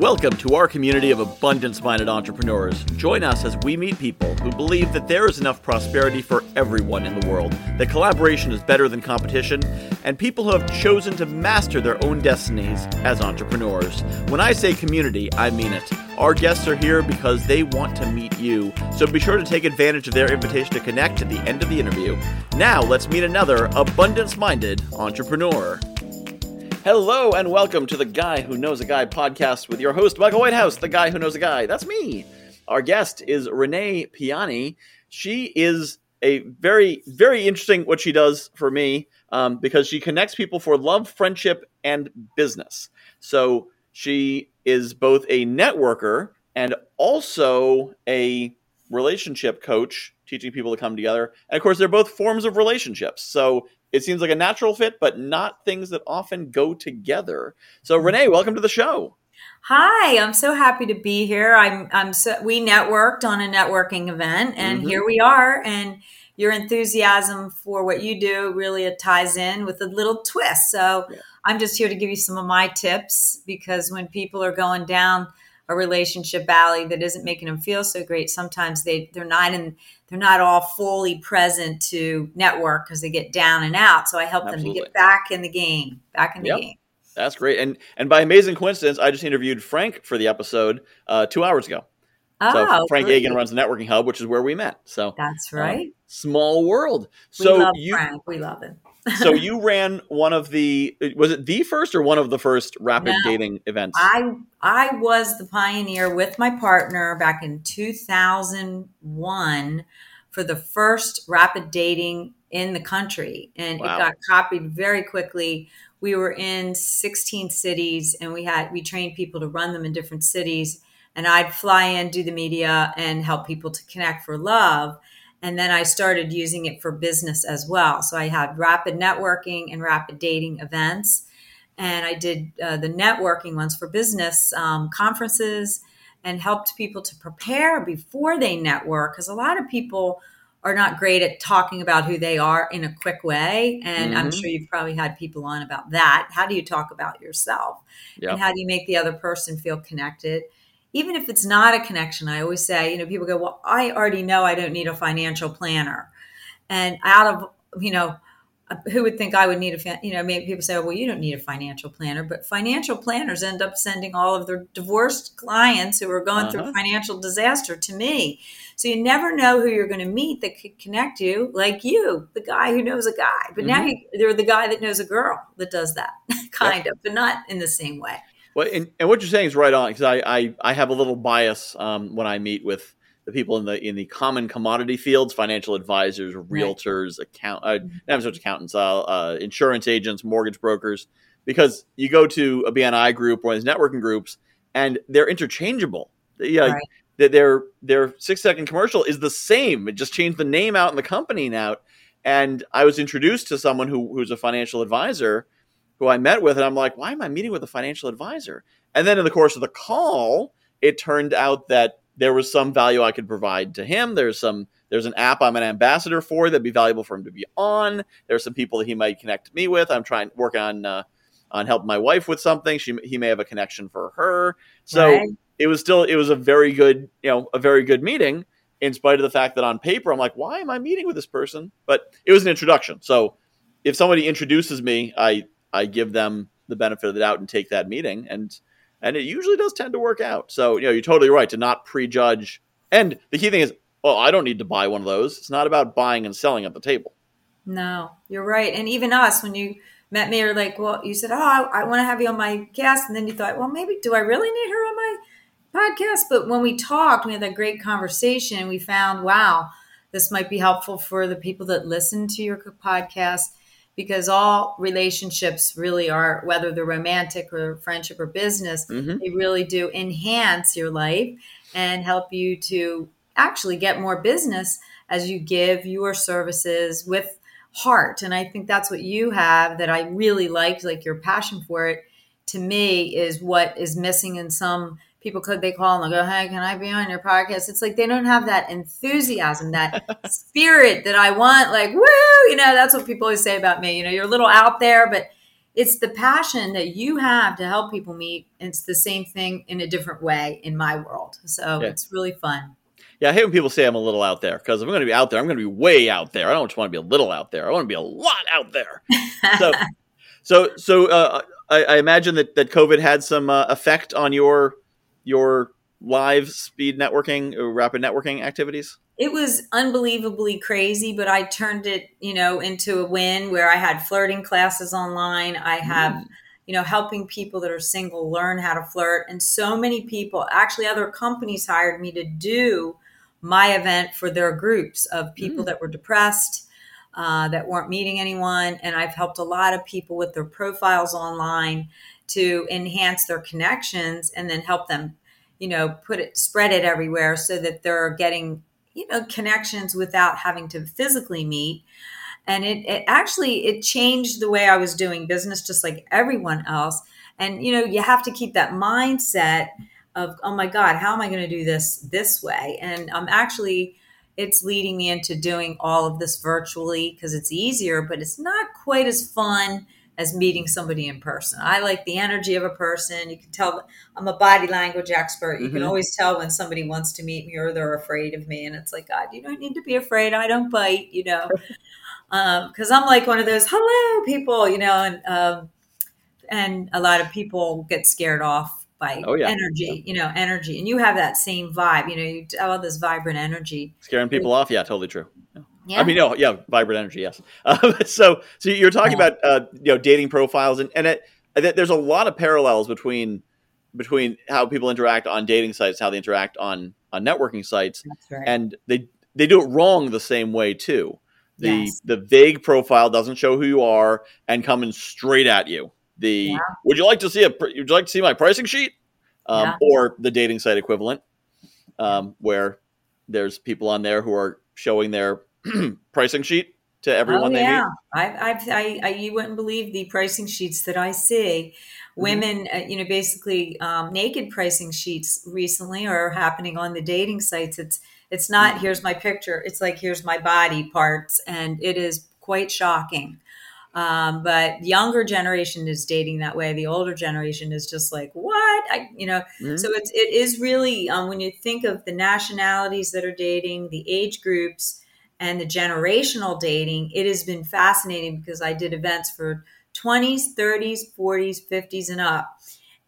Welcome to our community of abundance minded entrepreneurs. Join us as we meet people who believe that there is enough prosperity for everyone in the world, that collaboration is better than competition, and people who have chosen to master their own destinies as entrepreneurs. When I say community, I mean it. Our guests are here because they want to meet you, so be sure to take advantage of their invitation to connect at the end of the interview. Now, let's meet another abundance minded entrepreneur. Hello and welcome to the Guy Who Knows a Guy podcast with your host, Michael Whitehouse, the guy who knows a guy. That's me. Our guest is Renee Piane. She is a very, very interesting what she does for me um, because she connects people for love, friendship, and business. So she is both a networker and also a relationship coach, teaching people to come together. And of course, they're both forms of relationships. So it seems like a natural fit, but not things that often go together. So, Renee, welcome to the show. Hi, I'm so happy to be here. I'm, I'm so, we networked on a networking event, and mm-hmm. here we are. And your enthusiasm for what you do really it ties in with a little twist. So, yeah. I'm just here to give you some of my tips because when people are going down a relationship valley that isn't making them feel so great, sometimes they they're not in they're not all fully present to network because they get down and out. So I help Absolutely. them to get back in the game, back in the yep. game. That's great. And and by amazing coincidence, I just interviewed Frank for the episode uh, two hours ago. Oh, so Frank great. Agan runs the networking hub, which is where we met. So that's um, right. Um, small world. We so love you, Frank. We love him so you ran one of the was it the first or one of the first rapid no, dating events? I I was the pioneer with my partner back in 2001 for the first rapid dating in the country and wow. it got copied very quickly. We were in 16 cities and we had we trained people to run them in different cities and I'd fly in do the media and help people to connect for love and then I started using it for business as well. So I had rapid networking and rapid dating events. And I did uh, the networking ones for business um, conferences and helped people to prepare before they network. Because a lot of people are not great at talking about who they are in a quick way. And mm-hmm. I'm sure you've probably had people on about that. How do you talk about yourself? Yep. And how do you make the other person feel connected? Even if it's not a connection, I always say, you know, people go, well, I already know I don't need a financial planner. And out of, you know, who would think I would need a, you know, maybe people say, well, you don't need a financial planner, but financial planners end up sending all of their divorced clients who are going uh-huh. through financial disaster to me. So you never know who you're going to meet that could connect you, like you, the guy who knows a guy. But mm-hmm. now you, they're the guy that knows a girl that does that, kind yep. of, but not in the same way. Well, and, and what you're saying is right on because I, I, I have a little bias um, when I meet with the people in the in the common commodity fields, financial advisors, realtors, right. account, uh, mm-hmm. not such accountants, uh, uh, insurance agents, mortgage brokers, because you go to a BNI group or these networking groups, and they're interchangeable. Yeah, right. their their six second commercial is the same. It just changed the name out and the company now. And I was introduced to someone who who's a financial advisor who I met with, and I'm like, why am I meeting with a financial advisor? And then in the course of the call, it turned out that there was some value I could provide to him. There's some there's an app I'm an ambassador for that'd be valuable for him to be on. There's some people that he might connect me with. I'm trying to work on uh, on helping my wife with something. She he may have a connection for her. So right. it was still it was a very good you know a very good meeting in spite of the fact that on paper I'm like why am I meeting with this person? But it was an introduction. So if somebody introduces me, I I give them the benefit of the doubt and take that meeting, and and it usually does tend to work out. So you know, you're totally right to not prejudge. And the key thing is, well, I don't need to buy one of those. It's not about buying and selling at the table. No, you're right. And even us, when you met me, you're like, well, you said, oh, I, I want to have you on my guest, and then you thought, well, maybe do I really need her on my podcast? But when we talked, we had that great conversation. We found, wow, this might be helpful for the people that listen to your podcast because all relationships really are, whether they're romantic or friendship or business, mm-hmm. they really do enhance your life and help you to actually get more business as you give your services with heart. And I think that's what you have that I really liked, like your passion for it to me is what is missing in some people could they call and they go, Hey, can I be on your podcast? It's like they don't have that enthusiasm, that spirit that I want, like, woo, you know, that's what people always say about me. You know, you're a little out there, but it's the passion that you have to help people meet. It's the same thing in a different way in my world. So yeah. it's really fun. Yeah, I hate when people say I'm a little out there because if I'm going to be out there, I'm going to be way out there. I don't just want to be a little out there. I want to be a lot out there. So, so, so uh, I, I, imagine that that COVID had some uh, effect on your your live speed networking, or rapid networking activities it was unbelievably crazy, but I turned it, you know, into a win where I had flirting classes online. I have, mm. you know, helping people that are single learn how to flirt. And so many people, actually, other companies hired me to do my event for their groups of people mm. that were depressed, uh, that weren't meeting anyone. And I've helped a lot of people with their profiles online to enhance their connections and then help them you know put it spread it everywhere so that they're getting you know connections without having to physically meet. And it, it actually it changed the way i was doing business just like everyone else. And you know you have to keep that mindset of oh my god how am i going to do this this way? And i'm actually it's leading me into doing all of this virtually because it's easier but it's not quite as fun as meeting somebody in person. I like the energy of a person. You can tell I'm a body language expert. You mm-hmm. can always tell when somebody wants to meet me or they're afraid of me. And it's like, God, you don't need to be afraid. I don't bite, you know, because um, I'm like one of those hello people, you know, and um, and a lot of people get scared off by oh, yeah. energy, yeah. you know, energy. And you have that same vibe, you know, you tell this vibrant energy. Scaring people off, yeah, totally true. Yeah. Yeah. I mean, no, yeah, vibrant energy, yes. Uh, so, so you're talking yeah. about uh, you know dating profiles, and and it, there's a lot of parallels between between how people interact on dating sites, how they interact on on networking sites, right. and they they do it wrong the same way too. The yes. the vague profile doesn't show who you are and coming straight at you. The yeah. would you like to see a would you like to see my pricing sheet, um, or the dating site equivalent, um, where there's people on there who are showing their pricing sheet to everyone oh, they yeah. meet? I, I've, I, I, you wouldn't believe the pricing sheets that I see. Mm-hmm. Women, uh, you know, basically um, naked pricing sheets recently are happening on the dating sites. It's it's not mm-hmm. here's my picture. It's like here's my body parts, and it is quite shocking. Um, but younger generation is dating that way. The older generation is just like, what? I, you know, mm-hmm. so it's, it is really, um, when you think of the nationalities that are dating, the age groups, and the generational dating, it has been fascinating because I did events for 20s, 30s, 40s, 50s, and up.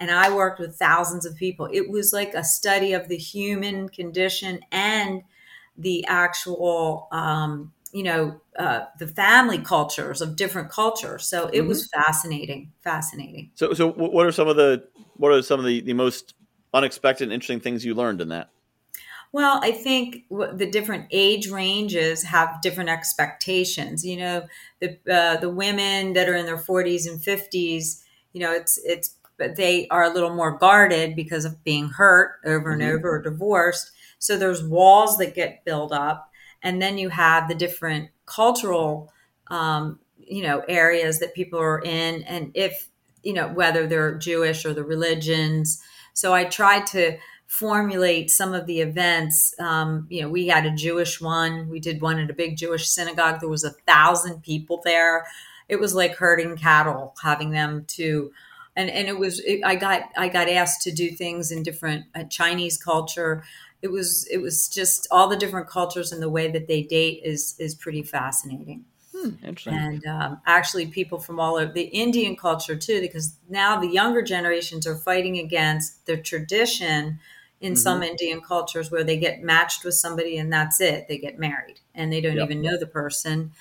And I worked with thousands of people. It was like a study of the human condition and the actual, um, you know, uh, the family cultures of different cultures. So it mm-hmm. was fascinating, fascinating. So, so what are some of the what are some of the, the most unexpected, interesting things you learned in that? Well, I think the different age ranges have different expectations. You know, the uh, the women that are in their 40s and 50s, you know, it's it's they are a little more guarded because of being hurt over and mm-hmm. over or divorced. So there's walls that get built up, and then you have the different cultural, um, you know, areas that people are in, and if you know whether they're Jewish or the religions. So I tried to formulate some of the events. Um, you know, we had a Jewish one. We did one at a big Jewish synagogue. There was a thousand people there. It was like herding cattle, having them to, and and it was. It, I got I got asked to do things in different uh, Chinese culture. It was it was just all the different cultures and the way that they date is is pretty fascinating. Hmm, interesting. And um, actually, people from all over the Indian culture too, because now the younger generations are fighting against the tradition in mm-hmm. some Indian cultures where they get matched with somebody and that's it. They get married and they don't yep. even know the person.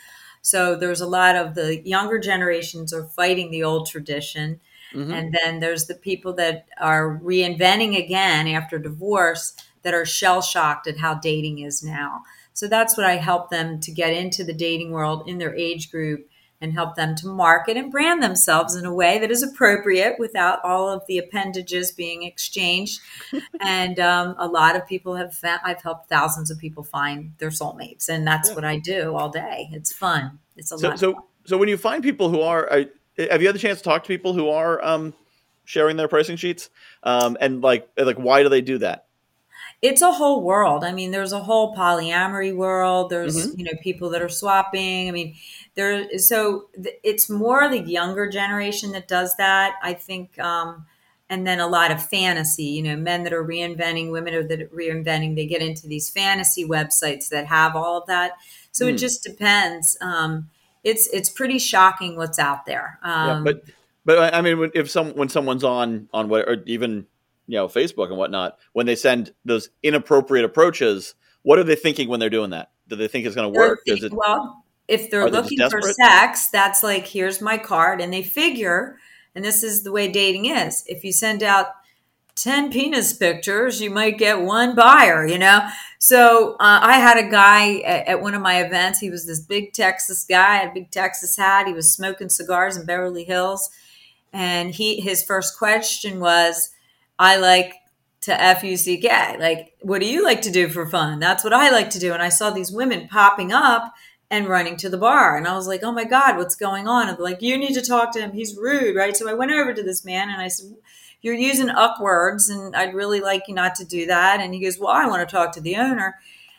So there's a lot of the younger generations are fighting the old tradition. Mm-hmm. And then there's the people that are reinventing again after divorce that are shell shocked at how dating is now. So that's what I help them to get into the dating world in their age group and help them to market and brand themselves in a way that is appropriate without all of the appendages being exchanged. and um, a lot of people have, found, I've helped thousands of people find their soulmates, and that's yeah. what I do all day. It's fun. It's a so, lot. So, so when you find people who are, I, have you had the chance to talk to people who are um, sharing their pricing sheets? Um, and like, like, why do they do that? It's a whole world. I mean, there's a whole polyamory world. There's mm-hmm. you know people that are swapping. I mean, there. So it's more the younger generation that does that. I think. Um, and then a lot of fantasy, you know, men that are reinventing, women are that are reinventing, they get into these fantasy websites that have all of that. So mm. it hmm. just depends. Um, it's it's pretty shocking what's out there. Um, yeah, but but I mean, if some when someone's on on what or even you know Facebook and whatnot, when they send those inappropriate approaches, what are they thinking when they're doing that? Do they think it's going to work? It, well, if they're looking they for sex, that's like here's my card, and they figure and this is the way dating is. If you send out 10 penis pictures, you might get one buyer, you know? So uh, I had a guy at, at, one of my events. He was this big Texas guy, had a big Texas hat. He was smoking cigars in Beverly Hills. And he his first question was, I like to F-U-C-K. Like, what do you like to do for fun? That's what I like to do. And I saw these women popping up and running to the bar. And I was like, oh my God, what's going on? And like, you need to talk to him. He's rude, right? So I went over to this man and I said, you're using uck words and I'd really like you not to do that. And he goes, well, I want to talk to the owner.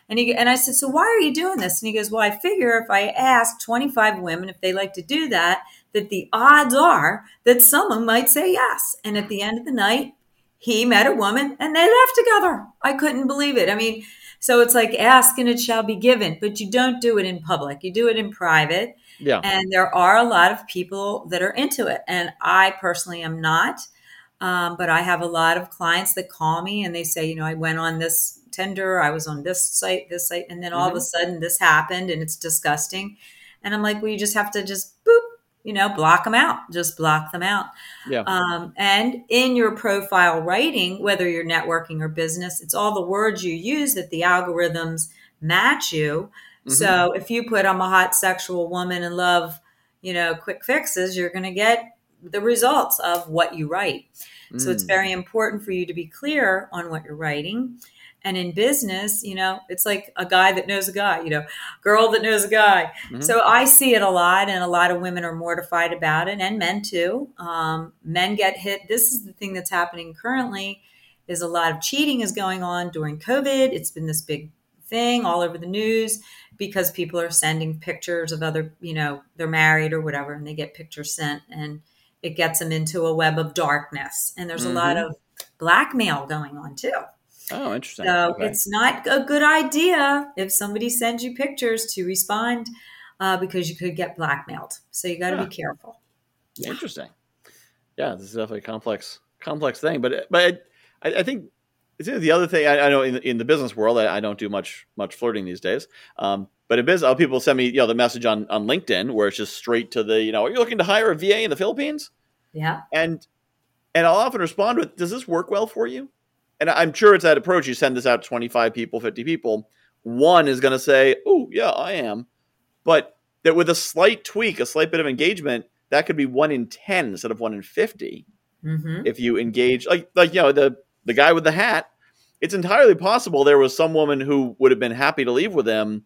And he and I said, so why are you doing this? And he goes, well, I figure if I ask 25 women if they like to do that, that the odds are that someone might say yes. And at the end of the night, he met a woman and they left together. I couldn't believe it. I mean, so it's like ask and it shall be given, but you don't do it in public. You do it in private. Yeah. And there are a lot of people that are into it. And I personally am not. Um, but I have a lot of clients that call me and they say, you know, I went on this Tinder, I was on this site, this site, and then all mm-hmm. of a mm-hmm. sudden this happened and it's disgusting. And I'm like, well, you just have to just you know, block them out, just block them out. Yeah. Um, and in your profile writing, whether you're networking or business, it's all the words you use that the algorithms match you. Mm-hmm. So if you put, I'm a hot sexual woman and love, you know, quick fixes, you're going to get the results of what you write. Mm. So it's mm. very important for you to be clear on what you're writing. And in business, you know, it's like a guy that knows a guy, you know, girl that knows a guy. Mm-hmm. So I see it a lot, and a lot of women are mortified about it, and men too. Um, men get hit. This is the thing that's happening currently. Is a lot of cheating is going on during COVID. It's been this big thing all over the news because people are sending pictures of other, you know, they're married or whatever, and they get pictures sent, and it gets them into a web of darkness. And there's mm-hmm. a lot mm-hmm. of blackmail going on too. Oh, interesting. So okay. it's not a good idea if somebody sends you pictures to respond uh, because you could get blackmailed. So you got to yeah. be careful. Yeah. Interesting. Yeah, this is definitely a complex, complex thing. But but I, I think the other thing I, I know in, in, the business world, I, I, don't do much much flirting these days. Um, but in business, people send me you know the message on on LinkedIn where it's just straight to the you know, are you looking to hire a VA in the Philippines? Yeah. And and I'll often respond with, does this work well for you? And I'm sure it's that approach. You send this out to 25 people, 50 people. One is going to say, "Oh, yeah, I am," but that with a slight tweak, a slight bit of engagement, that could be one in 10 instead of one in 50. Mm-hmm. If you engage, like like you know the the guy with the hat, it's entirely possible there was some woman who would have been happy to leave with him,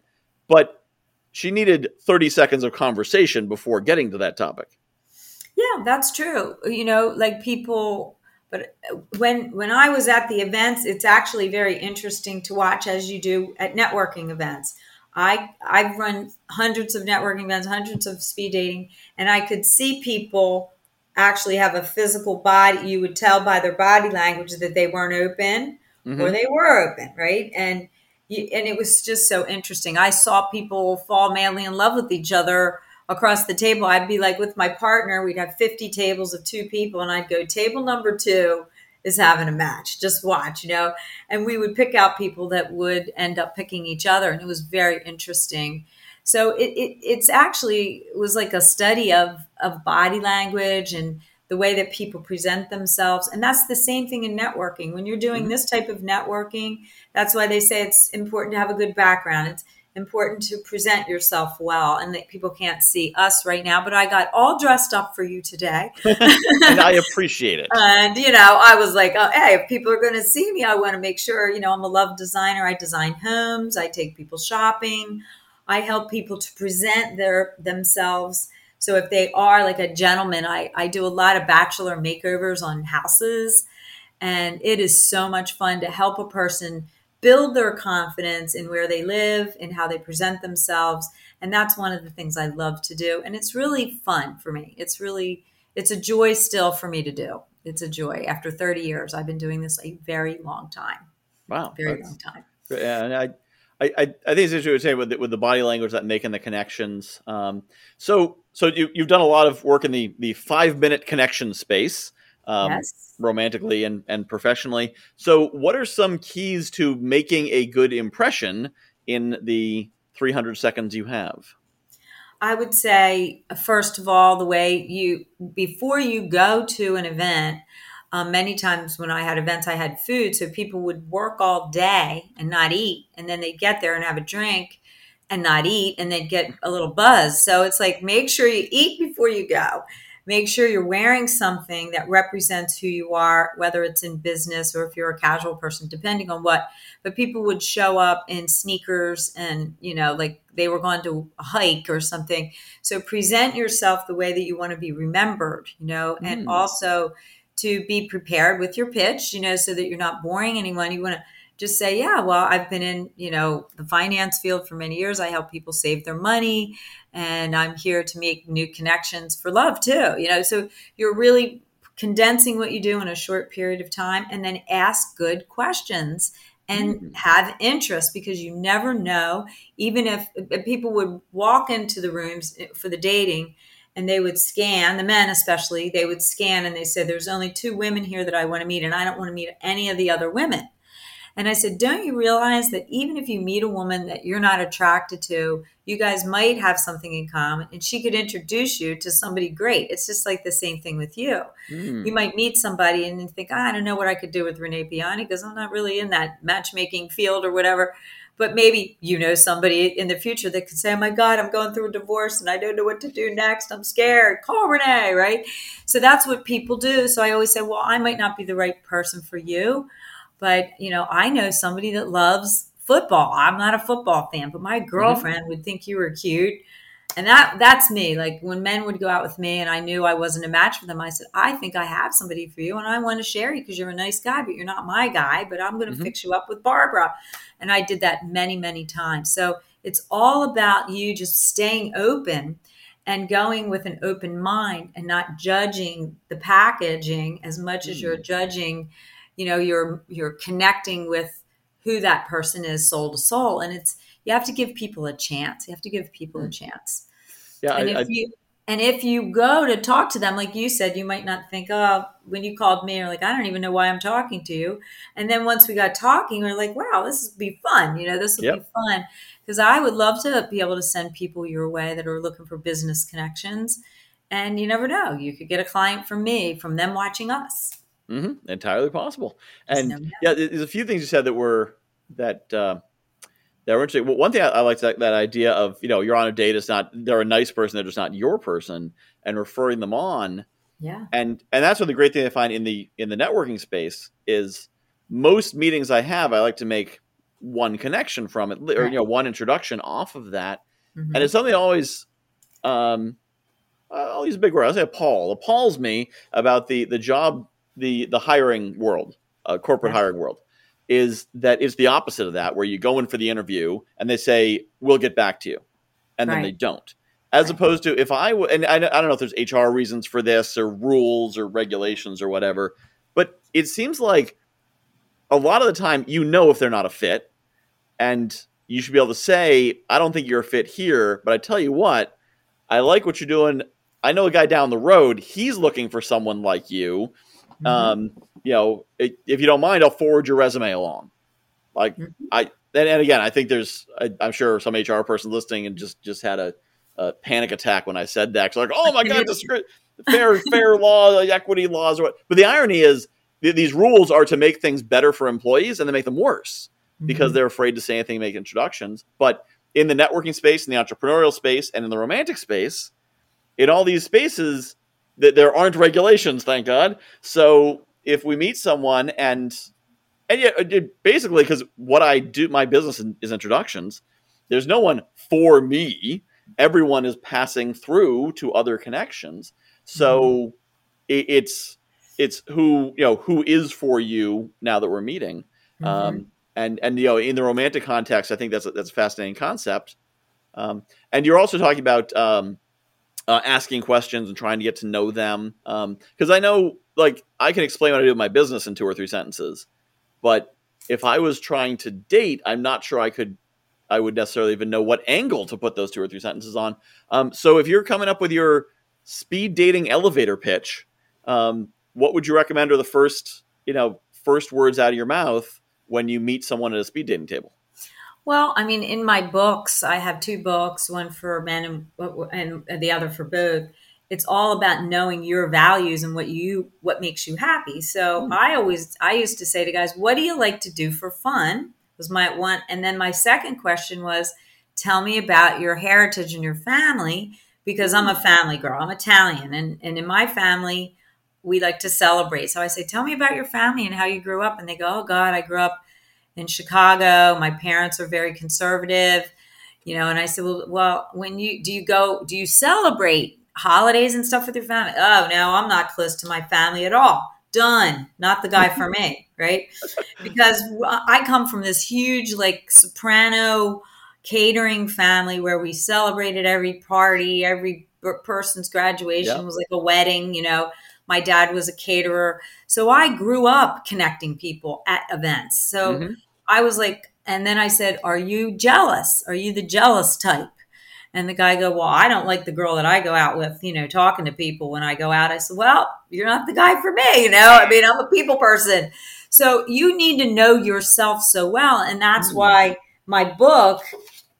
but she needed 30 seconds of conversation before getting to that topic. Yeah, that's true. You know, like people but when when I was at the events, it's actually very interesting to watch as you do at networking events. I I've run hundreds of networking events, hundreds of speed dating, and I could see people actually have a physical body. You would tell by their body language that they weren't open mm-hmm. or they were open, right? And you, and it was just so interesting. I saw people fall madly in love with each other across the table. I'd be like with my partner, we'd have 50 tables of two people, and I'd go, table number two is having a match. Just watch, you know? And we would pick out people that would end up picking each other. And it was very interesting. So it, it it's actually it was like a study of of body language and the way that people present themselves. And that's the same thing in networking. When you're doing mm-hmm. this type of networking, that's why they say it's important to have a good background. It's important to present yourself well and that people can't see us right now but i got all dressed up for you today. And i appreciate it. And you know i was like oh, hey if people are going to see me i want to make sure you know i'm a love designer. I design homes. I take people shopping. I help people to present their themselves. So if they are like a gentleman i, I do a lot of bachelor makeovers on houses. And it is so much fun to help a person build their confidence in where they live and how they present themselves. And that's one of the things I love to do. And it's really fun for me. It's really, it's a joy still for me to do. It's a joy. After 30 years, I've been doing this a very long time. Wow. Very long time. Yeah. And I, I, I, think it's interesting to say with the, with the body language that making the connections. Um, so so you, you've done a lot of work in the the five minute connection space, um, yes. romantically and and professionally. So what are some keys to making a good impression in the 300 seconds you have? I would say first of all, the way you before you go to an event um, many times when I had events, I had food. So people would work all day and not eat. And then they'd get there and have a drink and not eat. And they'd get a little buzz. So it's like, make sure you eat before you go. Make sure you're wearing something that represents who you are, whether it's in business or if you're a casual person, depending on what. But people would show up in sneakers and, you know, like they were going to a hike or something. So present yourself the way that you want to be remembered, you know, and mm. also to be prepared with your pitch, you know, so that you're not boring anyone. You want to just say, yeah, well, I've been in, you know, the finance field for many years. I help people save their money and I'm here to make new connections for love too, you know. So you're really condensing what you do in a short period of time and then ask good questions and mm. have interest because you never know even if, if people would walk into the rooms for the dating and they would scan the men especially they would scan and they said there's only two women here that i want to meet and i don't want to meet any of the other women and i said don't you realize that even if you meet a woman that you're not attracted to you guys might have something in common and she could introduce you to somebody great it's just like the same thing with you mm. you might meet somebody and think oh, i don't know what i could do with renee piane because i'm not really in that matchmaking field or whatever but maybe you know somebody in the future that could say, "Oh my God, I'm going through a divorce and I don't know what to do next. I'm scared. Call Renee." Right. So that's what people do. So I always say, "Well, I might not be the right person for you, but you know, I know somebody that loves football. I'm not a football fan, but my mm-hmm. girlfriend mm-hmm. would think you were cute." And that that's me. Like when men would go out with me and I knew I wasn't a match for them, I said, I think I have somebody for you and I want to share you because you're a nice guy, but you're not my guy, but I'm going to mm-hmm. fix you up with Barbara. And I did that many, many times. So it's all about you just staying open and going with an open mind and not judging the packaging as much as you're mm. judging, you know, you're you're connecting with who that person is soul to soul. And it's you have to give people a chance. You have to give people a mm. chance. Yeah, and I, if I, you and if you go to talk to them, like you said, you might not think, oh, when you called me, you're like, I don't even know why I'm talking to you. And then once we got talking, we're like, wow, this will be fun. You know, this will yep. be fun. Because I would love to be able to send people your way that are looking for business connections. And you never know, you could get a client from me, from them watching us. Mm-hmm. Entirely possible. And yeah, there's a few things you said that were that uh, that were interesting. Well, one thing I, I like that, that idea of you know you're on a date. It's not they're a nice person. They're just not your person, and referring them on. Yeah. And and that's what the great thing I find in the in the networking space is most meetings I have I like to make one connection from it or you know one introduction off of that, mm-hmm. and it's something always. Um, I'll use a big word. I'll say appall. Appalls me about the the job the the hiring world, uh, corporate hiring world is that it's the opposite of that, where you go in for the interview and they say, we'll get back to you. And right. then they don't. As right. opposed to if I, w- and I, I don't know if there's HR reasons for this or rules or regulations or whatever, but it seems like a lot of the time you know if they're not a fit and you should be able to say, I don't think you're a fit here, but I tell you what, I like what you're doing. I know a guy down the road, he's looking for someone like you. Mm-hmm. Um, you know, if you don't mind, I'll forward your resume along. Like mm-hmm. I, and, and, again, I think there's, I, am sure some HR person listening and just just had a, a panic attack when I said that. So like, oh my god, the fair fair law, equity laws, or what? But the irony is, th- these rules are to make things better for employees and to make them worse mm-hmm. because they're afraid to say anything, make introductions. But in the networking space, in the entrepreneurial space, and in the romantic space, in all these spaces, that there aren't regulations, thank God. So if we meet someone and and yeah, basically because what I do, my business is introductions. There's no one for me. Everyone is passing through to other connections. So mm-hmm. it, it's it's who you know who is for you now that we're meeting. Mm-hmm. Um, and and you know in the romantic context, I think that's a, that's a fascinating concept. Um, and you're also talking about um, uh, asking questions and trying to get to know them. Because um, I know, like, I can explain what I do in my business in two or three sentences, but if I was trying to date, I'm not sure I could. I would necessarily even know what angle to put those two or three sentences on. Um, so if you're coming up with your speed dating elevator pitch, um, what would you recommend are the first, you know, first words out of your mouth when you meet someone at a speed dating table? Well, I mean, in my books, I have two books, one for men and, and the other for both. It's all about knowing your values and what you what makes you happy. So mm. I always I used to say to guys, "What do you like to do for fun?" Was my one, and then my second question was, "Tell me about your heritage and your family." Because I'm a hmm. family girl. I'm Italian, and and in my family, we like to celebrate. So I say, "Tell me about your family and how you grew up." And they go, "Oh God, I grew up." In Chicago. My parents are very conservative, you know. And I said, well, well, when you do you go, do you celebrate holidays and stuff with your family? Oh no, I'm not close to my family at all. Done. Not the guy for me, right? Because I come from this huge, like soprano catering family where we celebrated every party, every person's graduation was like a wedding, you know. My dad was a caterer. So I grew up connecting people at events. So mm-hmm. I was like, and then I said, Are you jealous? Are you the jealous type? And the guy go, Well, I don't like the girl that I go out with, you know, talking to people when I go out. I said, Well, you're not the guy for me, you know. I mean, I'm a people person. So you need to know yourself so well. And that's mm-hmm. why my book,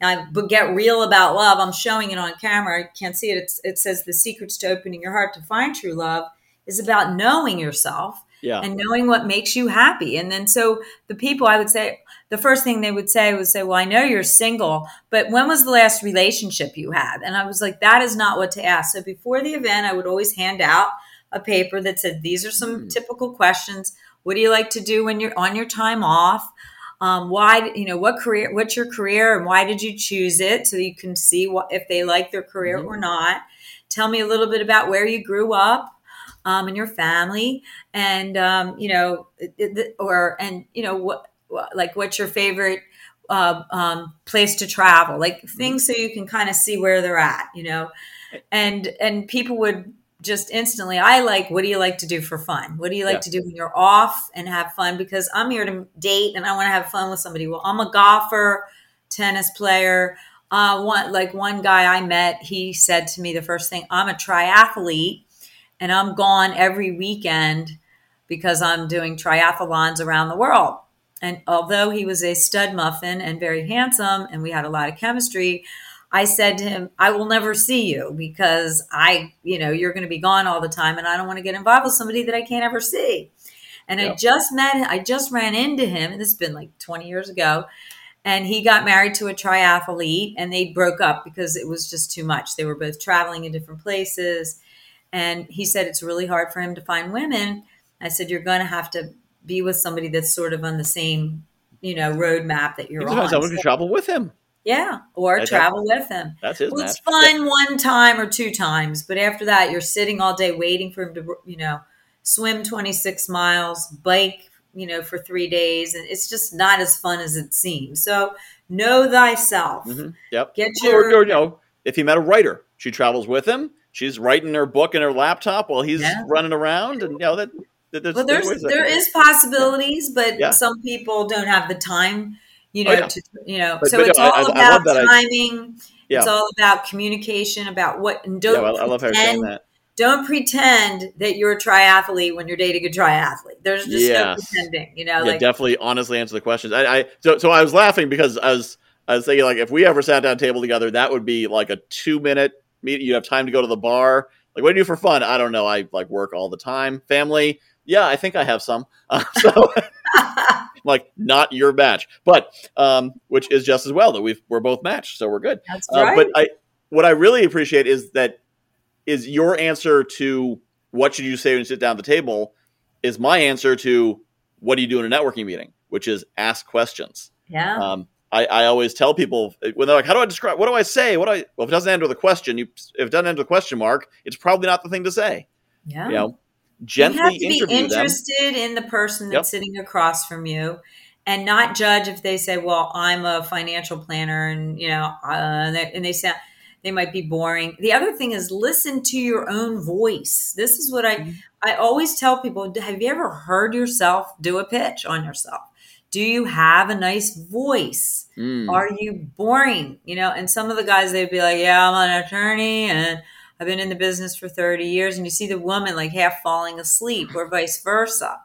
I get real about love. I'm showing it on camera. I can't see it. It's, it says the secrets to opening your heart to find true love is about knowing yourself yeah. and knowing what makes you happy. And then so the people I would say the first thing they would say was say, "Well, I know you're single, but when was the last relationship you had?" And I was like, "That is not what to ask." So before the event, I would always hand out a paper that said, "These are some mm. typical questions. What do you like to do when you're on your time off?" Um, why you know what career what's your career and why did you choose it so you can see what if they like their career mm-hmm. or not tell me a little bit about where you grew up um, and your family, and um, you know, or and you know what, like what's your favorite uh, um, place to travel, like mm-hmm. things so you can kind of see where they're at, you know, and and people would just instantly i like what do you like to do for fun? What do you like yeah. to do when you're off and have fun? Because i'm here to date and i want to have fun with somebody. Well i'm a golfer tennis player. Uh, one like one guy i met he said to me the first thing i'm a triathlete and I'm gone every weekend because I'm doing triathlons around the world. And although he was a stud muffin and very handsome, and we had a lot of chemistry, I said to him, I will never see you because I, you know, you're going to be gone all the time and I don't want to get involved with somebody that I can't ever see. And yep. I just met, I just ran into him, and this has been like 20 years ago. And he got married to a triathlete and they broke up because it was just too much. They were both traveling in different places and he said it's really hard for him to find women. I said, you're going to have to be with somebody that's sort of on the same, you know, roadmap that you're on. Someone so, can travel with him. Yeah, or that's travel with him. That's his. Well, it's fun yeah. one time or two times, but after that, you're sitting all day waiting for him to, you know, swim 26 miles, bike, you know, for three days, and it's just not as fun as it seems. So know thyself. Mm-hmm. Yep. Get your. Or, or, you know, if he met a writer, she travels with him she's writing her book in her laptop while he's yeah. running around, and you know that. there's, well, there's there is possibilities, but yeah. some people don't have the time, you know, oh, yeah. to you know. But, so but, it's all I, about I timing. Yeah. It's all about communication, about what and don't. Yeah, I love her saying that. Don't pretend that you're a triathlete when you're dating a triathlete. There's just yes. no pretending, you know. Yeah, like, definitely honestly answer the questions. I, I so so I was laughing because I was I was thinking like if we ever sat down table together, that would be like a two minute meet you have time to go to the bar. Like what do you do for fun? I don't know. I like work all the time. Family? Yeah i think i have some. Uh, so like not your match but um which is just as well that we've we're both matched so we're good. That's right. Uh, but i what i really appreciate is that is your answer to what should you say when you sit down at the table is my answer to what do you do in a networking meeting which is ask questions. Yeah. Um, I, I always tell people when they're like, "How do I describe? What do I say? What do I?" Well, if it doesn't end with a question, you if it doesn't end with a question mark, it's probably not the thing to say. Yeah, you know, gently you have to be interested them. in the person that's yep. sitting across from you, and not judge if they say, "Well, I'm a financial planner," and you know, uh, and, they, and they sound they might be boring. The other thing is listen to your own voice. This is what I mm-hmm. I always tell people, have you ever heard yourself do a pitch on yourself? Do you have a nice voice? Mm. Are you boring? You know, and some of the guys they'd be like, "Yeah, I'm an attorney and I've been in the business for 30 years." And you see the woman like half falling asleep or vice versa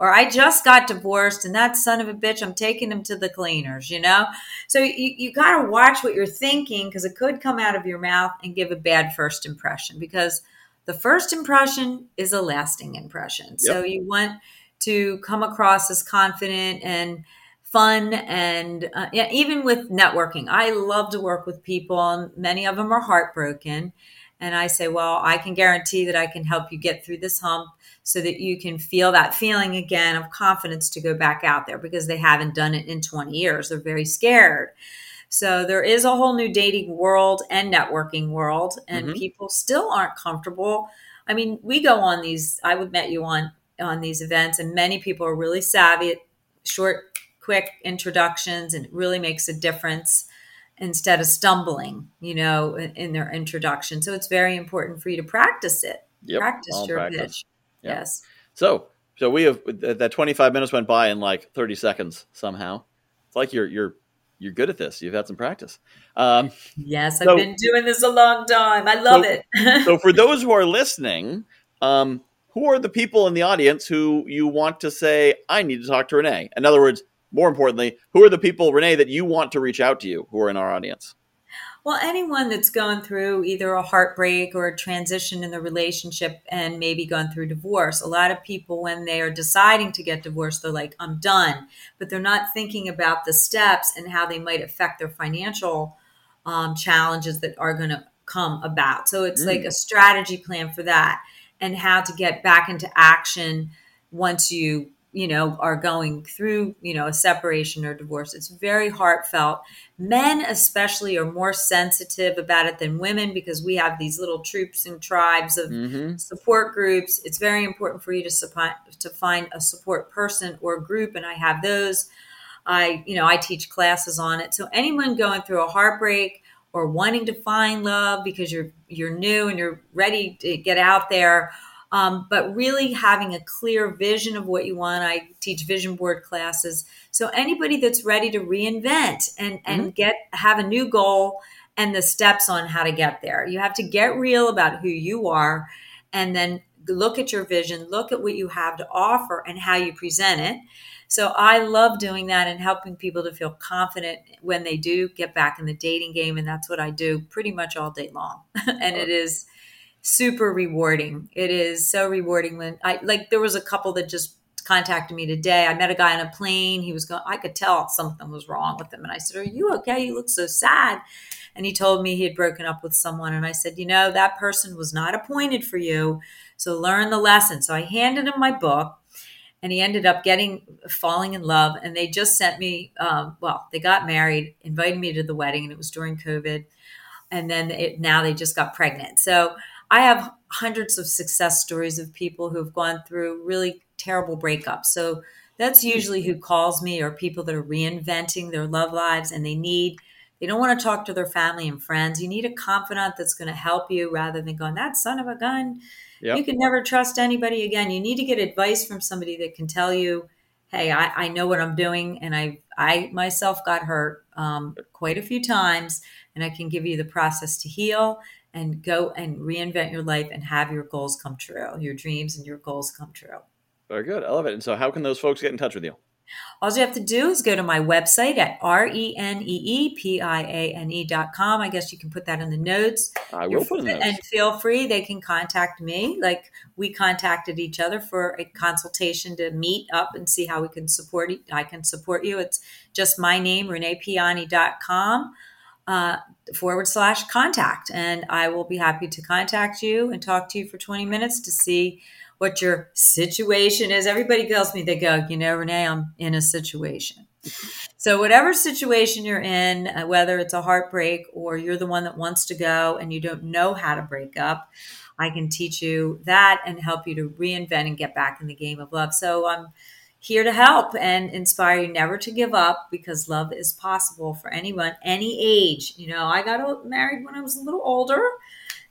or I just got divorced and that son of a bitch, I'm taking him to the cleaners, you know? So you, you got to watch what you're thinking because it could come out of your mouth and give a bad first impression because the first impression is a lasting impression. Yep. So you want to come across as confident and fun and uh, yeah, even with networking. I love to work with people and many of them are heartbroken. And I say, well, I can guarantee that I can help you get through this hump so that you can feel that feeling again of confidence to go back out there because they haven't done it in 20 years. They're very scared. So there is a whole new dating world and networking world, and mm-hmm. people still aren't comfortable. I mean, we go on these. I would met you on on these events, and many people are really savvy at short, quick introductions, and it really makes a difference instead of stumbling, you know, in, in their introduction. So it's very important for you to practice it. Yep, practice your practice. pitch. Yep. Yes. So, so we have that 25 minutes went by in like 30 seconds somehow. It's like you're you're you're good at this. You've had some practice. Um, yes, I've been doing this a long time. I love so, it. so, for those who are listening, um, who are the people in the audience who you want to say, I need to talk to Renee? In other words, more importantly, who are the people, Renee, that you want to reach out to you who are in our audience? Well, anyone that's going through either a heartbreak or a transition in the relationship and maybe gone through divorce. A lot of people, when they are deciding to get divorced, they're like, I'm done. But they're not thinking about the steps and how they might affect their financial um, challenges that are going to come about. So it's mm. like a strategy plan for that and how to get back into action once you you know are going through you know a separation or divorce. It's very heartfelt. Men especially are more sensitive about it than women because we have these little troops and tribes of mm-hmm. support groups. It's very important for you to support to find a support person or group and i have those. I you know i teach classes on it. So anyone going through a heartbreak or wanting to find love because you're you're new and you're ready to get out there um, but really having a clear vision of what you want. I teach vision board classes. So anybody that's ready to reinvent and, mm-hmm. and get have a new goal and the steps on how to get there. You have to get real about who you are and then look at your vision, look at what you have to offer and how you present it. So I love doing that and helping people to feel confident when they do get back in the dating game. And that's what I do pretty much all day long. and it is super rewarding. It is so rewarding when I like there was a couple that just contacted me today. I met a guy on a plane. He was going I could tell something was wrong with him and I said, "Are you okay? You look so sad." And he told me he had broken up with someone and I said, "You know, that person was not appointed for you. So learn the lesson." So I handed him my book and he ended up getting falling in love and they just sent me um, well they got married invited me to the wedding and it was during covid and then it, now they just got pregnant so I have hundreds of success stories of people who've gone through really terrible breakups. So that's usually who calls me or people that are reinventing their love lives and they need they don't want to talk to their family and friends. You need a confidant that's going to help you rather than going, that son of a gun. Yep. You can never trust anybody again. You need to get advice from somebody that can tell you, hey, I, I know what I'm doing. And I, I myself got hurt um, quite a few times, and I can give you the process to heal and go and reinvent your life and have your goals come true, your dreams and your goals come true. Very good. I love it. And so, how can those folks get in touch with you? All you have to do is go to my website at R-E-N-E-E-P-I-A-N-E dot com. I guess you can put that in the notes. I will put in. And feel free, they can contact me. Like we contacted each other for a consultation to meet up and see how we can support you. I can support you. It's just my name, reneepiane.com uh, forward slash contact. And I will be happy to contact you and talk to you for 20 minutes to see what your situation is. Everybody tells me, they go, you know, Renee, I'm in a situation. So, whatever situation you're in, uh, whether it's a heartbreak or you're the one that wants to go and you don't know how to break up, I can teach you that and help you to reinvent and get back in the game of love. So, I'm here to help and inspire you never to give up because love is possible for anyone, any age. You know, I got married when I was a little older,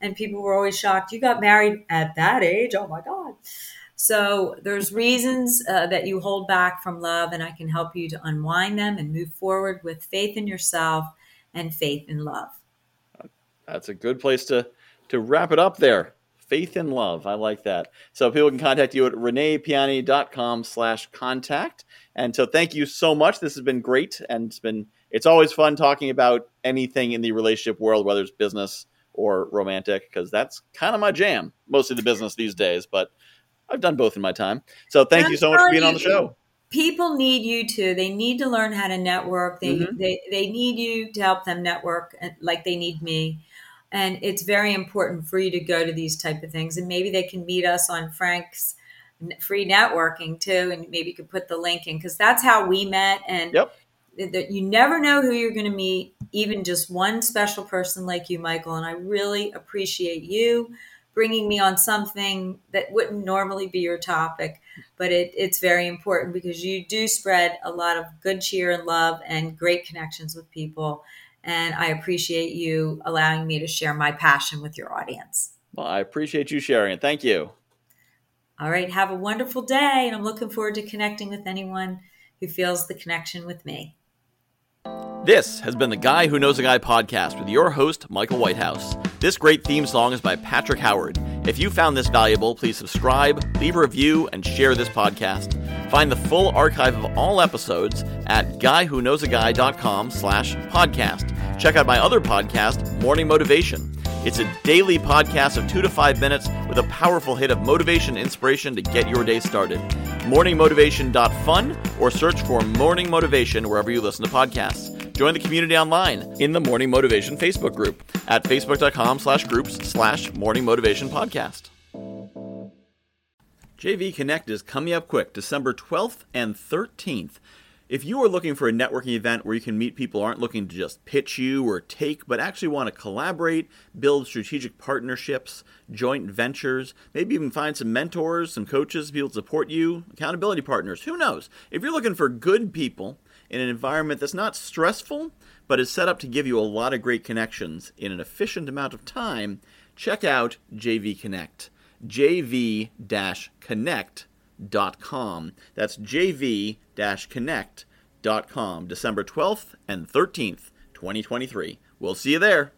and people were always shocked. You got married at that age? Oh my God. So there's reasons uh, that you hold back from love, and I can help you to unwind them and move forward with faith in yourself and faith in love. That's a good place to to wrap it up there. Faith in love. I like that. So people can contact you at reneepiane.com slash contact. And so thank you so much. This has been great. And it's been it's always fun talking about anything in the relationship world, whether it's business or romantic, because that's kind of my jam. Mostly the business these days, but I've done both in my time. So thank you so much for being on the show. People need you to. They need to learn how to network. They mm-hmm. they they need you to help them network like they need me. And it's very important for you to go to these type of things. And maybe they can meet us on Frank's free networking too. And maybe you could put the link in because that's how we met. And yep. That you never know who you're going to meet, even just one special person like you, Michael. And I really appreciate you bringing me on something that wouldn't normally be your topic, but it, it's very important because you do spread a lot of good cheer and love and great connections with people. And I appreciate you allowing me to share my passion with your audience. Well, I appreciate you sharing it. Thank you. All right. Have a wonderful day. And I'm looking forward to connecting with anyone who feels the connection with me. This has been the Guy Who Knows a Guy podcast with your host, Michael Whitehouse. This great theme song is by Patrick Howard. If you found this valuable, please subscribe, leave a review, and share this podcast. Find the full archive of all episodes at guywhoknowsaguy.com slash podcast. Check out my other podcast, Morning Motivation. It's a daily podcast of two to five minutes with a powerful hit of motivation and inspiration to get your day started. Morningmotivation.fun or search for Morning Motivation wherever you listen to podcasts. Join the community online in the Morning Motivation Facebook group at facebook.com slash groups slash morning motivation podcast. JV Connect is coming up quick, December 12th and 13th. If you are looking for a networking event where you can meet people aren't looking to just pitch you or take, but actually want to collaborate, build strategic partnerships, joint ventures, maybe even find some mentors, some coaches, people to support you, accountability partners, who knows? If you're looking for good people in an environment that's not stressful, but is set up to give you a lot of great connections in an efficient amount of time, check out JV Connect. JV Connect.com. That's JV Connect.com, December 12th and 13th, 2023. We'll see you there.